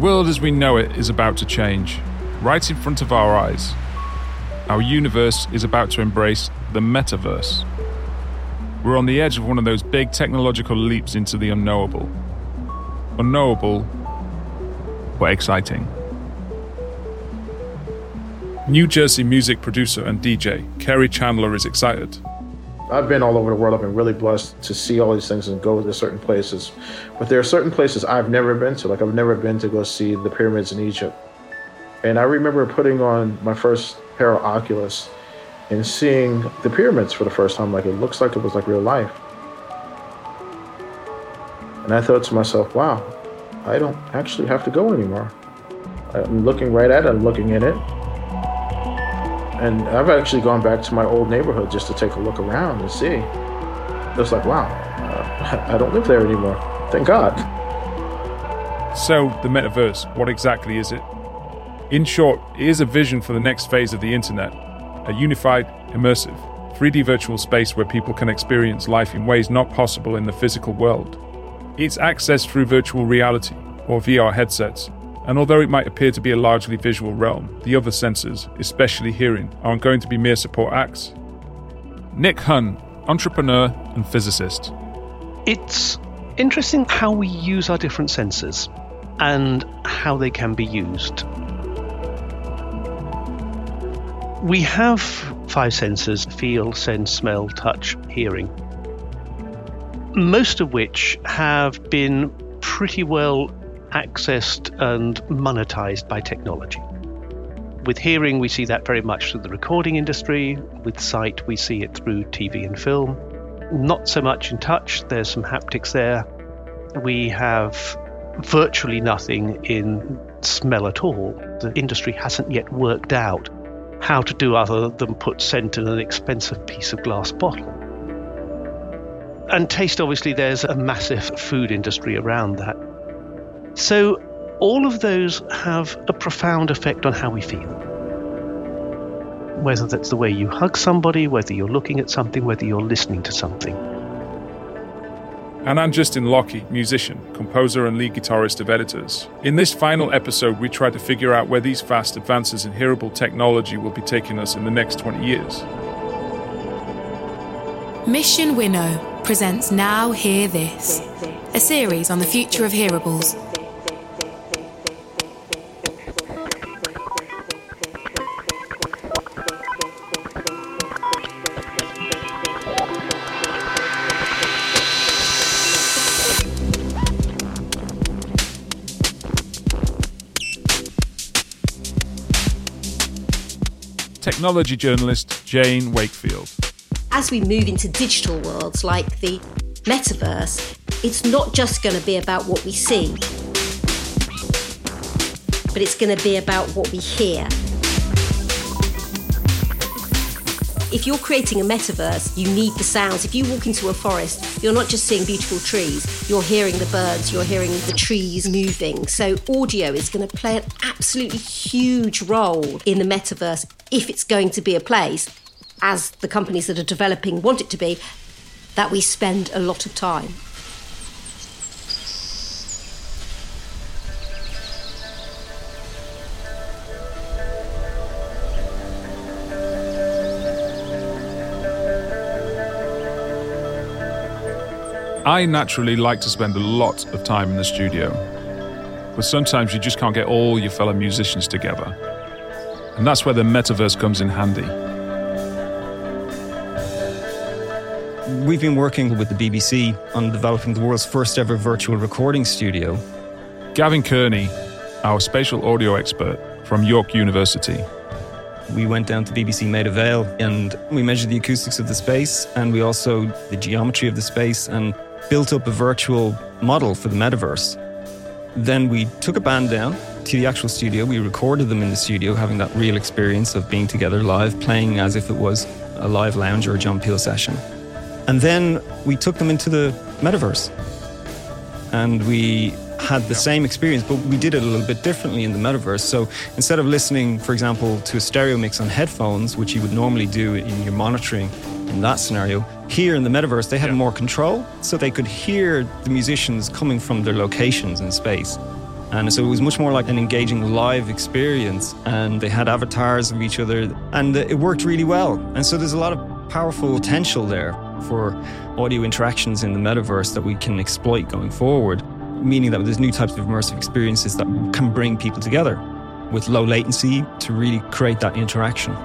The world as we know it is about to change, right in front of our eyes. Our universe is about to embrace the metaverse. We're on the edge of one of those big technological leaps into the unknowable. Unknowable, but exciting. New Jersey music producer and DJ Kerri Chandler is excited. I've been all over the world. I've been really blessed to see all these things and go to certain places. But there are certain places I've never been to. Like I've never been to go see the pyramids in Egypt. And I remember putting on my first pair of Oculus and seeing the pyramids for the first time. Like it looks like it was like real life. And I thought to myself, wow, I don't actually have to go anymore. I'm looking right at it, I'm looking in it. And I've actually gone back to my old neighborhood just to take a look around and see. It's like, wow, uh, I don't live there anymore. Thank God. So, the metaverse, what exactly is it? In short, it is a vision for the next phase of the internet a unified, immersive, 3D virtual space where people can experience life in ways not possible in the physical world. It's accessed through virtual reality, or VR headsets, and although it might appear to be a largely visual realm, the other senses, especially hearing, aren't going to be mere support acts. Nick Hunn, entrepreneur and physicist. It's interesting how we use our different senses and how they can be used. We have five senses feel, sense, smell, touch, hearing. Most of which have been pretty well accessed and monetized by technology. With hearing, we see that very much through the recording industry. With sight, we see it through TV and film. Not so much in touch, there's some haptics there. We have virtually nothing in smell at all. The industry hasn't yet worked out how to do other than put scent in an expensive piece of glass bottle. And taste, obviously, there's a massive food industry around that. So, all of those have a profound effect on how we feel. Whether that's the way you hug somebody, whether you're looking at something, whether you're listening to something. And I'm Justin Lockey, musician, composer, and lead guitarist of Editors. In this final episode, we try to figure out where these fast advances in hearable technology will be taking us in the next 20 years. Mission Winnow presents Now Hear This, a series on the future of hearables. Technology journalist Jane Wakefield. As we move into digital worlds like the metaverse, it's not just going to be about what we see, but it's going to be about what we hear. If you're creating a metaverse, you need the sounds. If you walk into a forest, you're not just seeing beautiful trees, you're hearing the birds, you're hearing the trees moving. So, audio is going to play an absolutely huge role in the metaverse if it's going to be a place, as the companies that are developing want it to be, that we spend a lot of time. I naturally like to spend a lot of time in the studio, but sometimes you just can't get all your fellow musicians together. And that's where the metaverse comes in handy. We've been working with the BBC on developing the world's first ever virtual recording studio. Gavin Kearney, our spatial audio expert from York University. We went down to BBC Maida Vale and we measured the acoustics of the space and we also the geometry of the space and built up a virtual model for the metaverse. Then we took a band down to the actual studio. We recorded them in the studio, having that real experience of being together live, playing as if it was a live lounge or a John Peel session. And then we took them into the metaverse. And we had the same experience, but we did it a little bit differently in the metaverse. So instead of listening, for example, to a stereo mix on headphones, which you would normally do in your monitoring in that scenario, here in the metaverse, they had yeah. more control, so they could hear the musicians coming from their locations in space. And so it was much more like an engaging live experience. And they had avatars of each other, and it worked really well. And so there's a lot of powerful potential there for audio interactions in the metaverse that we can exploit going forward, meaning that there's new types of immersive experiences that can bring people together with low latency to really create that interaction.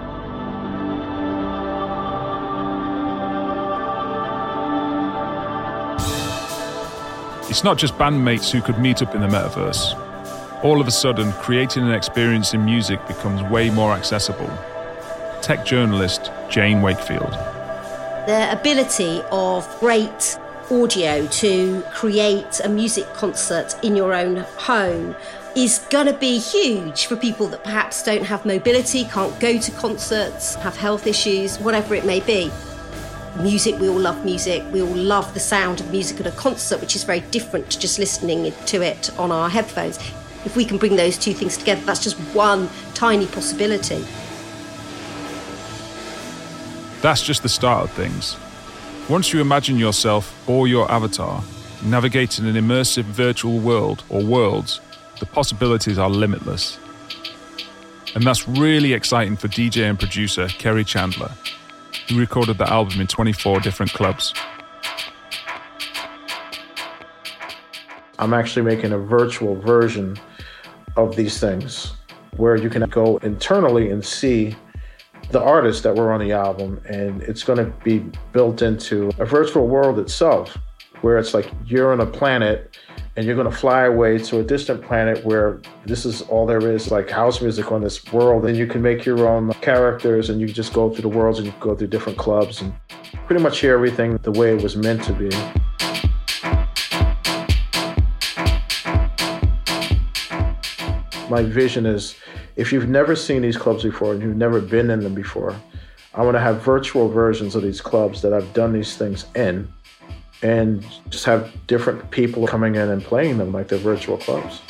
It's not just bandmates who could meet up in the metaverse. All of a sudden, creating an experience in music becomes way more accessible. Tech journalist Jane Wakefield. The ability of great audio to create a music concert in your own home is going to be huge for people that perhaps don't have mobility, can't go to concerts, have health issues, whatever it may be music, we all love music. We all love the sound of music at a concert, which is very different to just listening to it on our headphones. If we can bring those two things together, that's just one tiny possibility. That's just the start of things. Once you imagine yourself or your avatar navigating an immersive virtual world or worlds, the possibilities are limitless. And that's really exciting for DJ and producer Kerri Chandler, who recorded the album in 24 different clubs. I'm actually making a virtual version of these things where you can go internally and see the artists that were on the album and it's going to be built into a virtual world itself where it's like you're on a planet and you're going to fly away to a distant planet where this is all there is like house music on this world and you can make your own characters and you just go through the worlds and you go through different clubs and pretty much hear everything the way it was meant to be. My vision is if you've never seen these clubs before and you've never been in them before i want to have virtual versions of these clubs that i've done these things in and just have different people coming in and playing them like they're virtual clubs.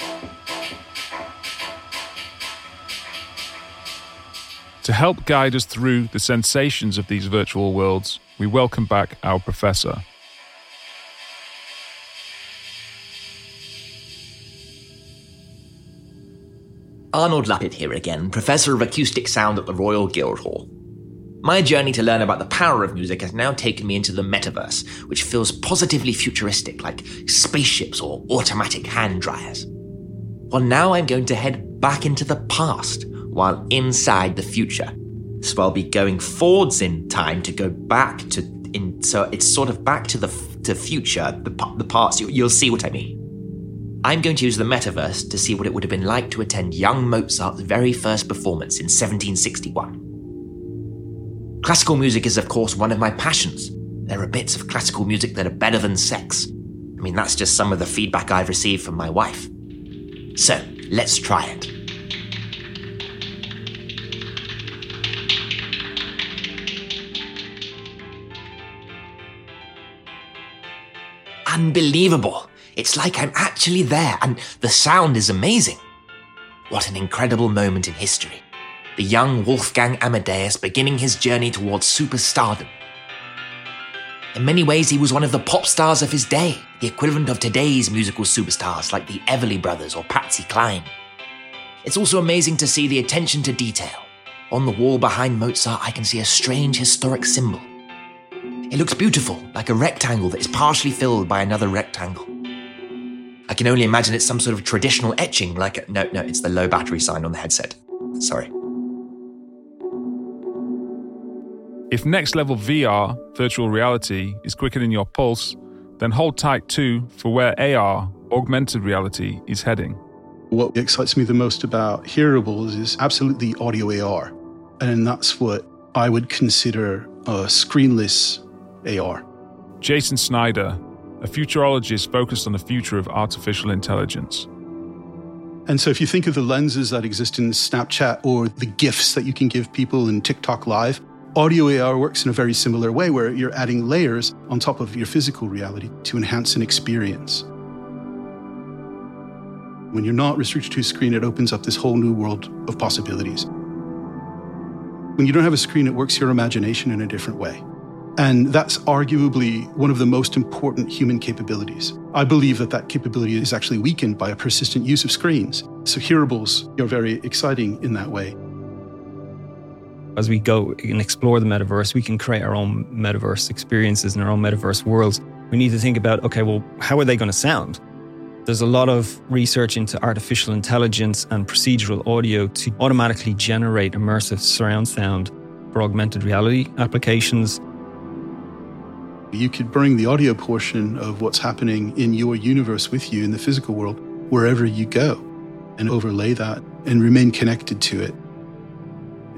To help guide us through the sensations of these virtual worlds, we welcome back our professor. Arnold Lappin here again, Professor of Acoustic Sound at the Royal Guildhall. My journey to learn about the power of music has now taken me into the metaverse, which feels positively futuristic, like spaceships or automatic hand dryers. Well, now I'm going to head back into the past while inside the future. So I'll be going forwards in time to go back to in. So it's sort of back to the to future, the the past. You, you'll see what I mean. I'm going to use the metaverse to see what it would have been like to attend young Mozart's very first performance in 1761. Classical music is, of course, one of my passions. There are bits of classical music that are better than sex. I mean, that's just some of the feedback I've received from my wife. So, let's try it. Unbelievable! It's like I'm actually there, and the sound is amazing. What an incredible moment in history the young Wolfgang Amadeus beginning his journey towards superstardom. In many ways, he was one of the pop stars of his day, the equivalent of today's musical superstars like the Everly Brothers or Patsy Cline. It's also amazing to see the attention to detail. On the wall behind Mozart, I can see a strange historic symbol. It looks beautiful, like a rectangle that is partially filled by another rectangle. I can only imagine it's some sort of traditional etching, like a, no, no, it's the low battery sign on the headset. Sorry. If next level VR, virtual reality, is quickening your pulse, then hold tight too for where AR, augmented reality, is heading. What excites me the most about hearables is absolutely audio AR. And that's what I would consider a screenless AR. Jason Snyder, a futurologist focused on the future of artificial intelligence. And so, if you think of the lenses that exist in Snapchat or the GIFs that you can give people in TikTok Live, Audio AR works in a very similar way where you're adding layers on top of your physical reality to enhance an experience. When you're not restricted to a screen, it opens up this whole new world of possibilities. When you don't have a screen, it works your imagination in a different way. And that's arguably one of the most important human capabilities. I believe that that capability is actually weakened by a persistent use of screens. So hearables are very exciting in that way. As we go and explore the metaverse, we can create our own metaverse experiences and our own metaverse worlds. We need to think about okay, well, how are they going to sound? There's a lot of research into artificial intelligence and procedural audio to automatically generate immersive surround sound for augmented reality applications. You could bring the audio portion of what's happening in your universe with you in the physical world wherever you go and overlay that and remain connected to it.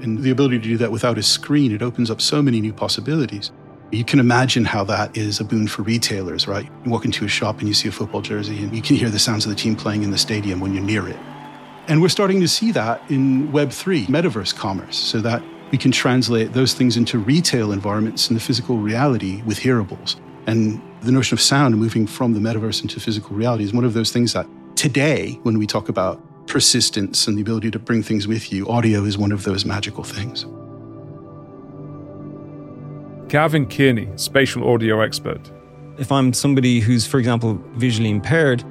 And the ability to do that without a screen, it opens up so many new possibilities. You can imagine how that is a boon for retailers, right? You walk into a shop and you see a football jersey and you can hear the sounds of the team playing in the stadium when you're near it. And we're starting to see that in Web3, metaverse commerce, so that we can translate those things into retail environments in the physical reality with hearables. And the notion of sound moving from the metaverse into physical reality is one of those things that today, when we talk about persistence and the ability to bring things with you, audio is one of those magical things. Gavin Kearney, spatial audio expert. If I'm somebody who's, for example, visually impaired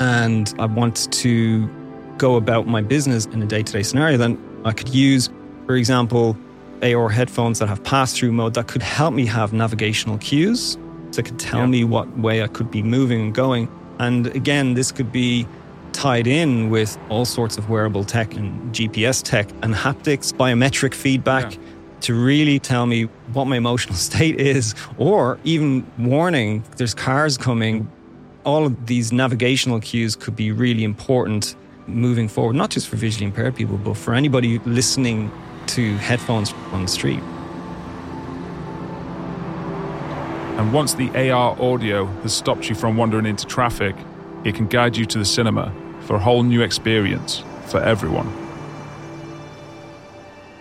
and I want to go about my business in a day to day scenario, then I could use, for example, AR headphones that have pass through mode that could help me have navigational cues. So it could tell yeah. me what way I could be moving and going. And again, this could be tied in with all sorts of wearable tech and GPS tech and haptics, biometric feedback. Yeah to really tell me what my emotional state is, or even warning there's cars coming. All of these navigational cues could be really important moving forward, not just for visually impaired people, but for anybody listening to headphones on the street. And once the AR audio has stopped you from wandering into traffic, it can guide you to the cinema for a whole new experience for everyone.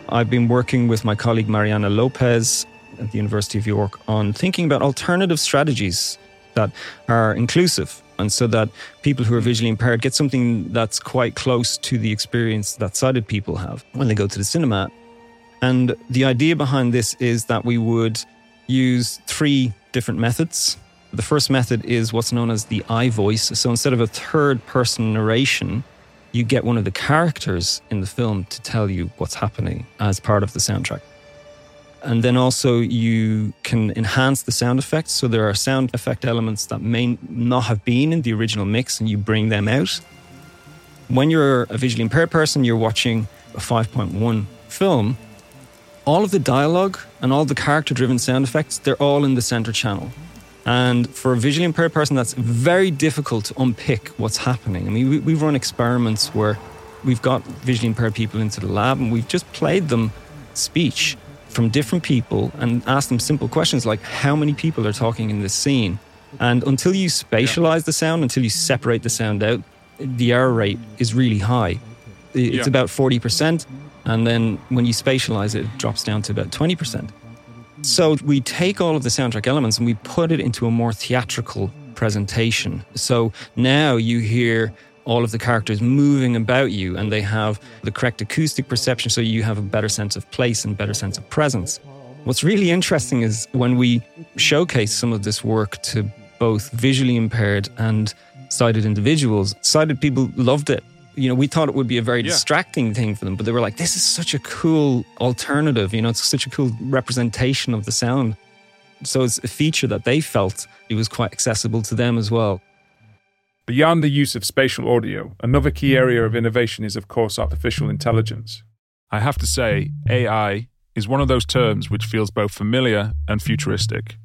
I've been working with my colleague Mariana Lopez at the University of York on thinking about alternative strategies that are inclusive and so that people who are visually impaired get something that's quite close to the experience that sighted people have when they go to the cinema. And the idea behind this is that we would use three different methods. The first method is what's known as the I voice. So instead of a third person narration, you get one of the characters in the film to tell you what's happening as part of the soundtrack. And then also you can enhance the sound effects. So there are sound effect elements that may not have been in the original mix and you bring them out. When you're a visually impaired person, you're watching a 5.1 film, all of the dialogue and all the character driven sound effects, they're all in the center channel. And for a visually impaired person, that's very difficult to unpick what's happening. I mean, we, we've run experiments where we've got visually impaired people into the lab and we've just played them speech from different people and asked them simple questions like how many people are talking in this scene. And until you spatialize the sound, until you separate the sound out, the error rate is really high. It's yeah. about 40%. And then when you spatialize it, it drops down to about 20%. So we take all of the soundtrack elements and we put it into a more theatrical presentation. So now you hear all of the characters moving about you and they have the correct acoustic perception so you have a better sense of place and better sense of presence. What's really interesting is when we showcase some of this work to both visually impaired and sighted individuals, sighted people loved it you know, we thought it would be a very yeah. distracting thing for them, but they were like, this is such a cool alternative. You know, it's such a cool representation of the sound. So it's a feature that they felt it was quite accessible to them as well. Beyond the use of spatial audio, another key area of innovation is, of course, artificial intelligence. I have to say, AI is one of those terms which feels both familiar and futuristic.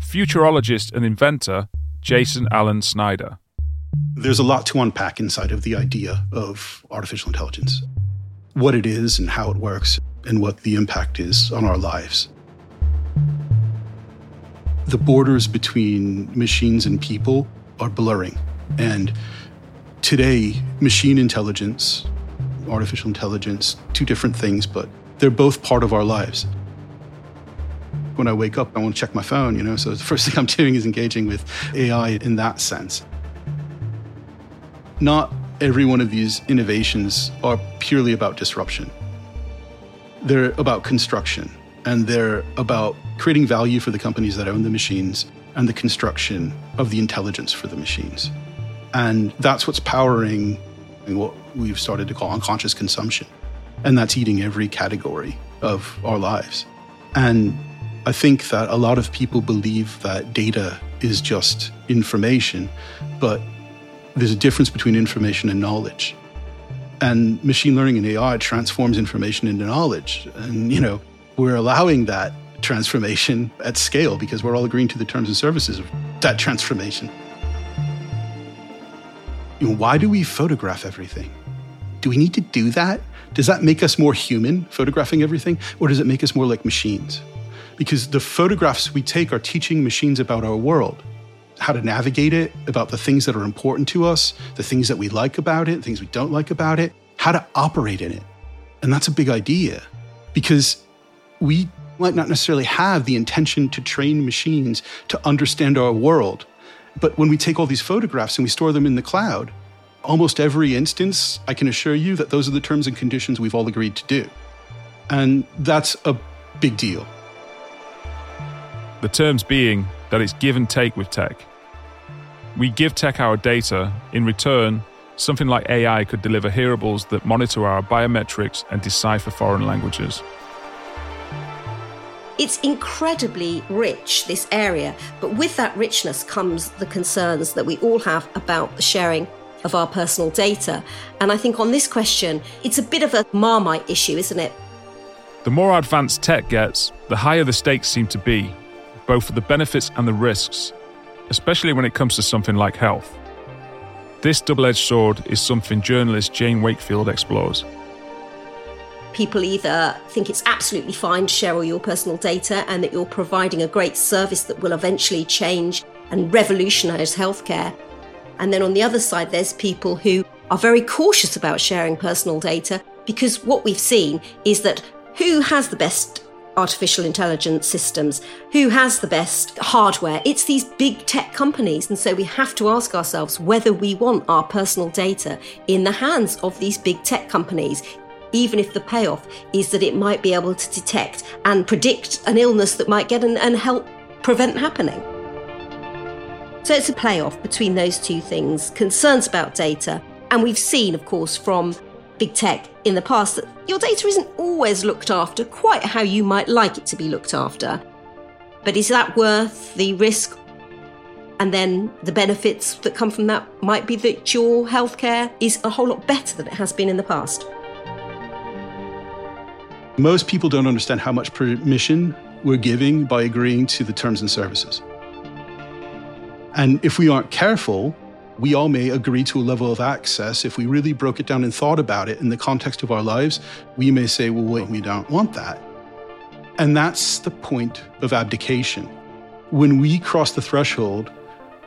Futurologist and inventor Jason Alan Snyder there's a lot to unpack inside of the idea of artificial intelligence what it is and how it works, and what the impact is on our lives. The borders between machines and people are blurring. And today, machine intelligence, artificial intelligence, two different things, but they're both part of our lives. When I wake up, I want to check my phone, you know, so the first thing I'm doing is engaging with AI in that sense not every one of these innovations are purely about disruption. They're about construction and they're about creating value for the companies that own the machines and the construction of the intelligence for the machines. And that's what's powering what we've started to call unconscious consumption. And that's eating every category of our lives. And I think that a lot of people believe that data is just information, but there's a difference between information and knowledge. And machine learning and AI transforms information into knowledge. And, you know, we're allowing that transformation at scale because we're all agreeing to the terms and services of that transformation. You know, why do we photograph everything? Do we need to do that? Does that make us more human, photographing everything? Or does it make us more like machines? Because the photographs we take are teaching machines about our world, how to navigate it, about the things that are important to us, the things that we like about it, things we don't like about it, how to operate in it. And that's a big idea because we might not necessarily have the intention to train machines to understand our world. But when we take all these photographs and we store them in the cloud, almost every instance, I can assure you that those are the terms and conditions we've all agreed to do. And that's a big deal. The terms being that it's give and take with tech. We give tech our data. In return, something like AI could deliver hearables that monitor our biometrics and decipher foreign languages. It's incredibly rich, this area, but with that richness comes the concerns that we all have about the sharing of our personal data. And I think on this question, it's a bit of a marmite issue, isn't it? The more advanced tech gets, the higher the stakes seem to be, both for the benefits and the risks, especially when it comes to something like health. This double edged sword is something journalist Jane Wakefield explores people either think it's absolutely fine to share all your personal data and that you're providing a great service that will eventually change and revolutionize healthcare. And then on the other side, there's people who are very cautious about sharing personal data because what we've seen is that who has the best artificial intelligence systems, who has the best hardware. It's these big tech companies. And so we have to ask ourselves whether we want our personal data in the hands of these big tech companies even if the payoff is that it might be able to detect and predict an illness that might get and, and help prevent happening. So it's a playoff between those two things concerns about data. And we've seen, of course, from big tech in the past that your data isn't always looked after quite how you might like it to be looked after. But is that worth the risk? And then the benefits that come from that might be that your healthcare is a whole lot better than it has been in the past. Most people don't understand how much permission we're giving by agreeing to the terms and services. And if we aren't careful, we all may agree to a level of access. If we really broke it down and thought about it in the context of our lives, we may say, well, wait, we don't want that. And that's the point of abdication. When we cross the threshold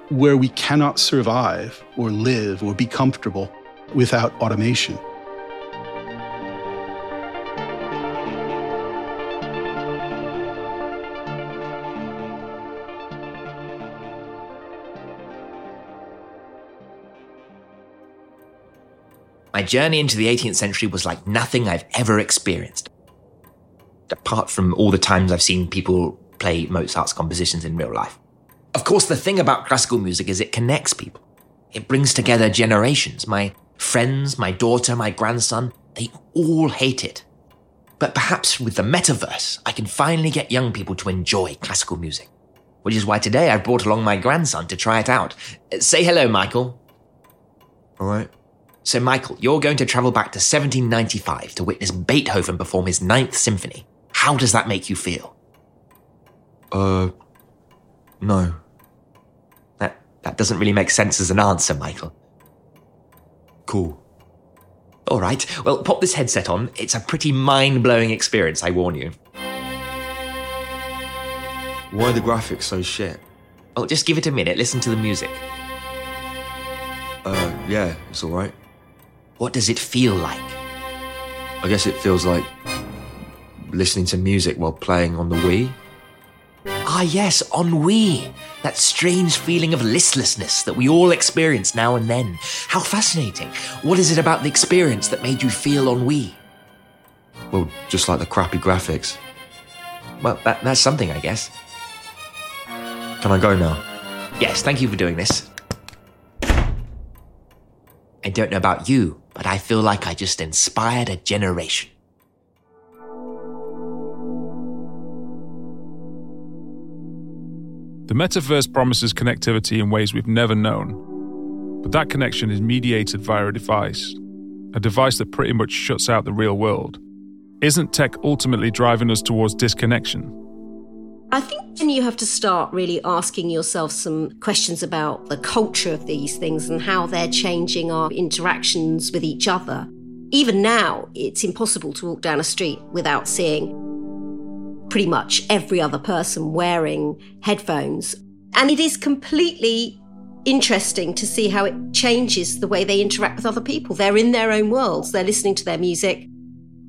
where we cannot survive or live or be comfortable without automation. My journey into the 18th century was like nothing I've ever experienced. Apart from all the times I've seen people play Mozart's compositions in real life. Of course, the thing about classical music is it connects people. It brings together generations. My friends, my daughter, my grandson, they all hate it. But perhaps with the metaverse, I can finally get young people to enjoy classical music. Which is why today I've brought along my grandson to try it out. Say hello, Michael. All right. So, Michael, you're going to travel back to 1795 to witness Beethoven perform his Ninth Symphony. How does that make you feel? Uh, no. That, that doesn't really make sense as an answer, Michael. Cool. All right, well, pop this headset on. It's a pretty mind blowing experience, I warn you. Why are the graphics so shit? Well, just give it a minute, listen to the music. Uh, yeah, it's alright. What does it feel like? I guess it feels like listening to music while playing on the Wii. Ah, yes, ennui. That strange feeling of listlessness that we all experience now and then. How fascinating. What is it about the experience that made you feel ennui? Well, just like the crappy graphics. well, that, that's something, I guess. Can I go now? Yes, thank you for doing this. I don't know about you, but I feel like I just inspired a generation. The metaverse promises connectivity in ways we've never known. But that connection is mediated via a device, a device that pretty much shuts out the real world. Isn't tech ultimately driving us towards disconnection? I think then you have to start really asking yourself some questions about the culture of these things and how they're changing our interactions with each other. Even now, it's impossible to walk down a street without seeing pretty much every other person wearing headphones. And it is completely interesting to see how it changes the way they interact with other people. They're in their own worlds, they're listening to their music,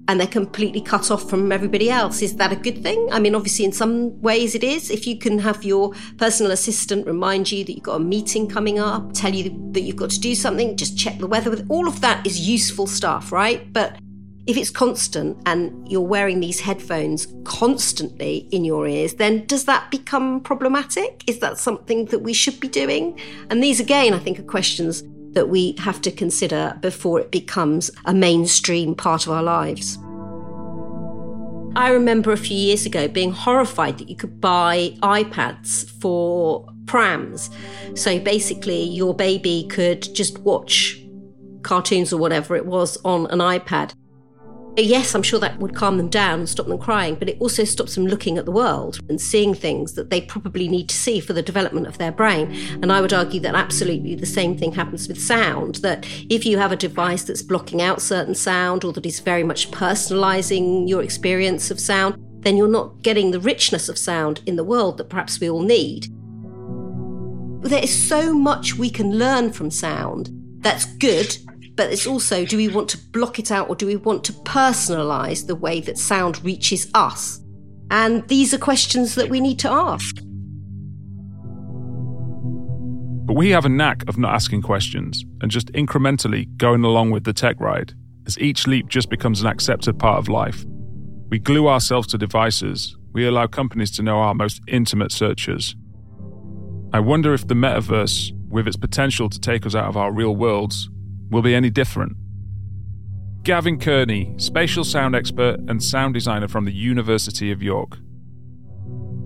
and they're completely cut off from everybody else. Is that a good thing? I mean, obviously, in some ways it is. If you can have your personal assistant remind you that you've got a meeting coming up, tell you that you've got to do something, just check the weather with all of that is useful stuff, right? But if it's constant and you're wearing these headphones constantly in your ears, then does that become problematic? Is that something that we should be doing? And these, again, I think are questions that we have to consider before it becomes a mainstream part of our lives. I remember a few years ago being horrified that you could buy iPads for prams. So basically, your baby could just watch cartoons or whatever it was on an iPad. Yes, I'm sure that would calm them down and stop them crying, but it also stops them looking at the world and seeing things that they probably need to see for the development of their brain. And I would argue that absolutely the same thing happens with sound, that if you have a device that's blocking out certain sound or that is very much personalizing your experience of sound, then you're not getting the richness of sound in the world that perhaps we all need. There is so much we can learn from sound that's good but it's also do we want to block it out or do we want to personalize the way that sound reaches us? And these are questions that we need to ask. But we have a knack of not asking questions and just incrementally going along with the tech ride, as each leap just becomes an accepted part of life. We glue ourselves to devices, we allow companies to know our most intimate searches. I wonder if the metaverse, with its potential to take us out of our real worlds, will be any different. Gavin Kearney, spatial sound expert and sound designer from the University of York.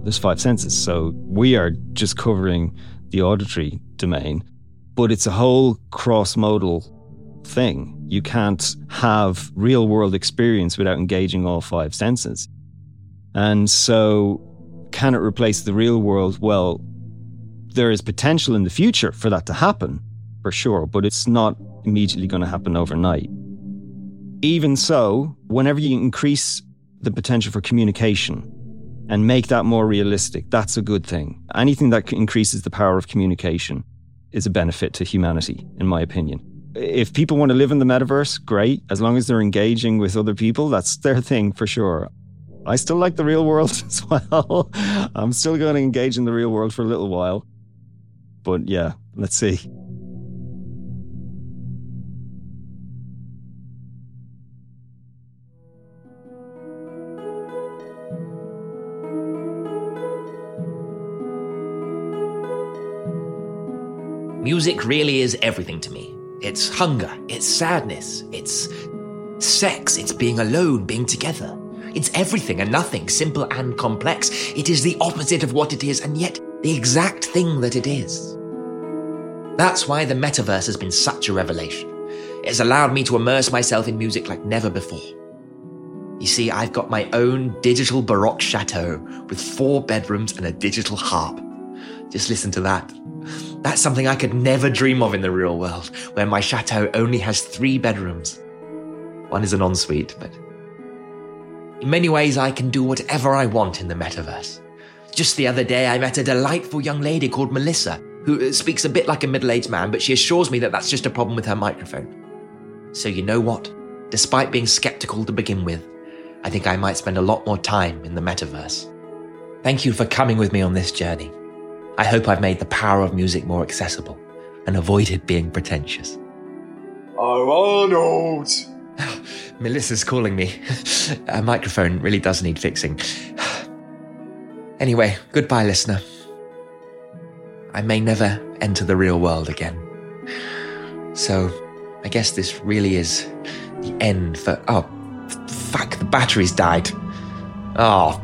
There's five senses, so we are just covering the auditory domain, but it's a whole cross modal thing. You can't have real world experience without engaging all five senses. And so, can it replace the real world? Well, there is potential in the future for that to happen, for sure, but it's not immediately going to happen overnight. Even so, whenever you increase the potential for communication and make that more realistic, that's a good thing. Anything that increases the power of communication is a benefit to humanity, in my opinion. If people want to live in the metaverse, great. As long as they're engaging with other people, that's their thing for sure. I still like the real world as well. I'm still going to engage in the real world for a little while. But yeah, let's see. Music really is everything to me. It's hunger, it's sadness, it's sex, it's being alone, being together. It's everything and nothing, simple and complex. It is the opposite of what it is, and yet the exact thing that it is. That's why the metaverse has been such a revelation. It has allowed me to immerse myself in music like never before. You see, I've got my own digital Baroque chateau with four bedrooms and a digital harp. Just listen to that. That's something I could never dream of in the real world, where my chateau only has three bedrooms. One is an ensuite, but in many ways I can do whatever I want in the metaverse. Just the other day, I met a delightful young lady called Melissa, who speaks a bit like a middle aged man, but she assures me that that's just a problem with her microphone. So, you know what? Despite being skeptical to begin with, I think I might spend a lot more time in the metaverse. Thank you for coming with me on this journey. I hope I've made the power of music more accessible and avoided being pretentious. Oh, Arnold! Melissa's calling me. A microphone really does need fixing. Anyway, goodbye, listener. I may never enter the real world again. So, I guess this really is the end for. Oh, fuck, the battery's died. Oh,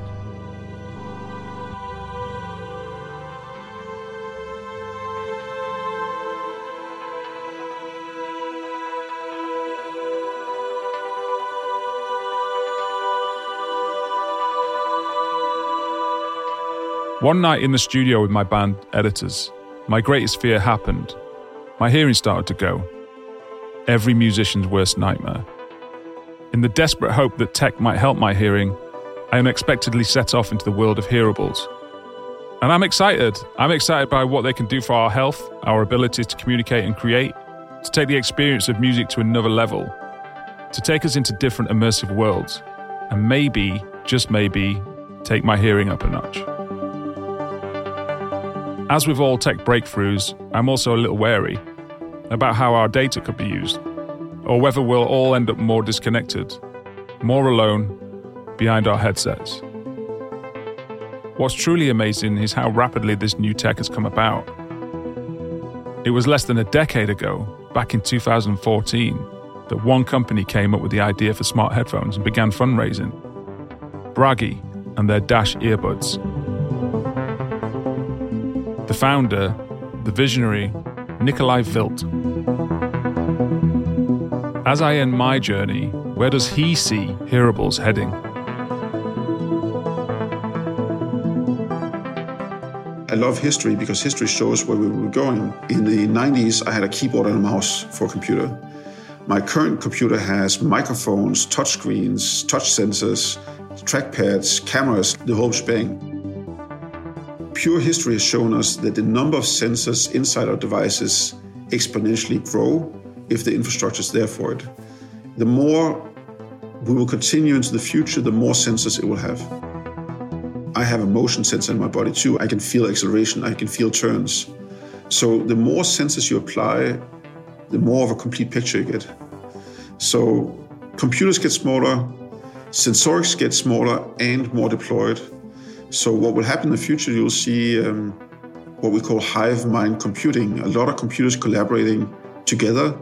One night in the studio with my band editors, my greatest fear happened. My hearing started to go. Every musician's worst nightmare. In the desperate hope that tech might help my hearing, I unexpectedly set off into the world of hearables. And I'm excited. I'm excited by what they can do for our health, our ability to communicate and create, to take the experience of music to another level, to take us into different immersive worlds, and maybe, just maybe, take my hearing up a notch. As with all tech breakthroughs, I'm also a little wary about how our data could be used, or whether we'll all end up more disconnected, more alone, behind our headsets. What's truly amazing is how rapidly this new tech has come about. It was less than a decade ago, back in 2014, that one company came up with the idea for smart headphones and began fundraising Bragi and their Dash earbuds the founder, the visionary, Nikolaj Hviid. As I end my journey, where does he see hearables heading? I love history because history shows where we were going. In the 90s, I had a keyboard and a mouse for a computer. My current computer has microphones, touchscreens, touch sensors, trackpads, cameras, the whole shebang pure history has shown us that the number of sensors inside our devices exponentially grow if the infrastructure is there for it. The more we will continue into the future, the more sensors it will have. I have a motion sensor in my body too. I can feel acceleration, I can feel turns. So the more sensors you apply, the more of a complete picture you get. So computers get smaller, sensorics get smaller and more deployed. So what will happen in the future, you'll see um, what we call hive mind computing, a lot of computers collaborating together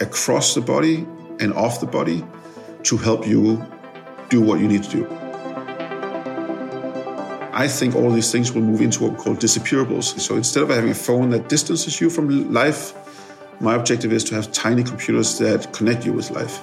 across the body and off the body to help you do what you need to do. I think all these things will move into what we call disappearables. So instead of having a phone that distances you from life, my objective is to have tiny computers that connect you with life.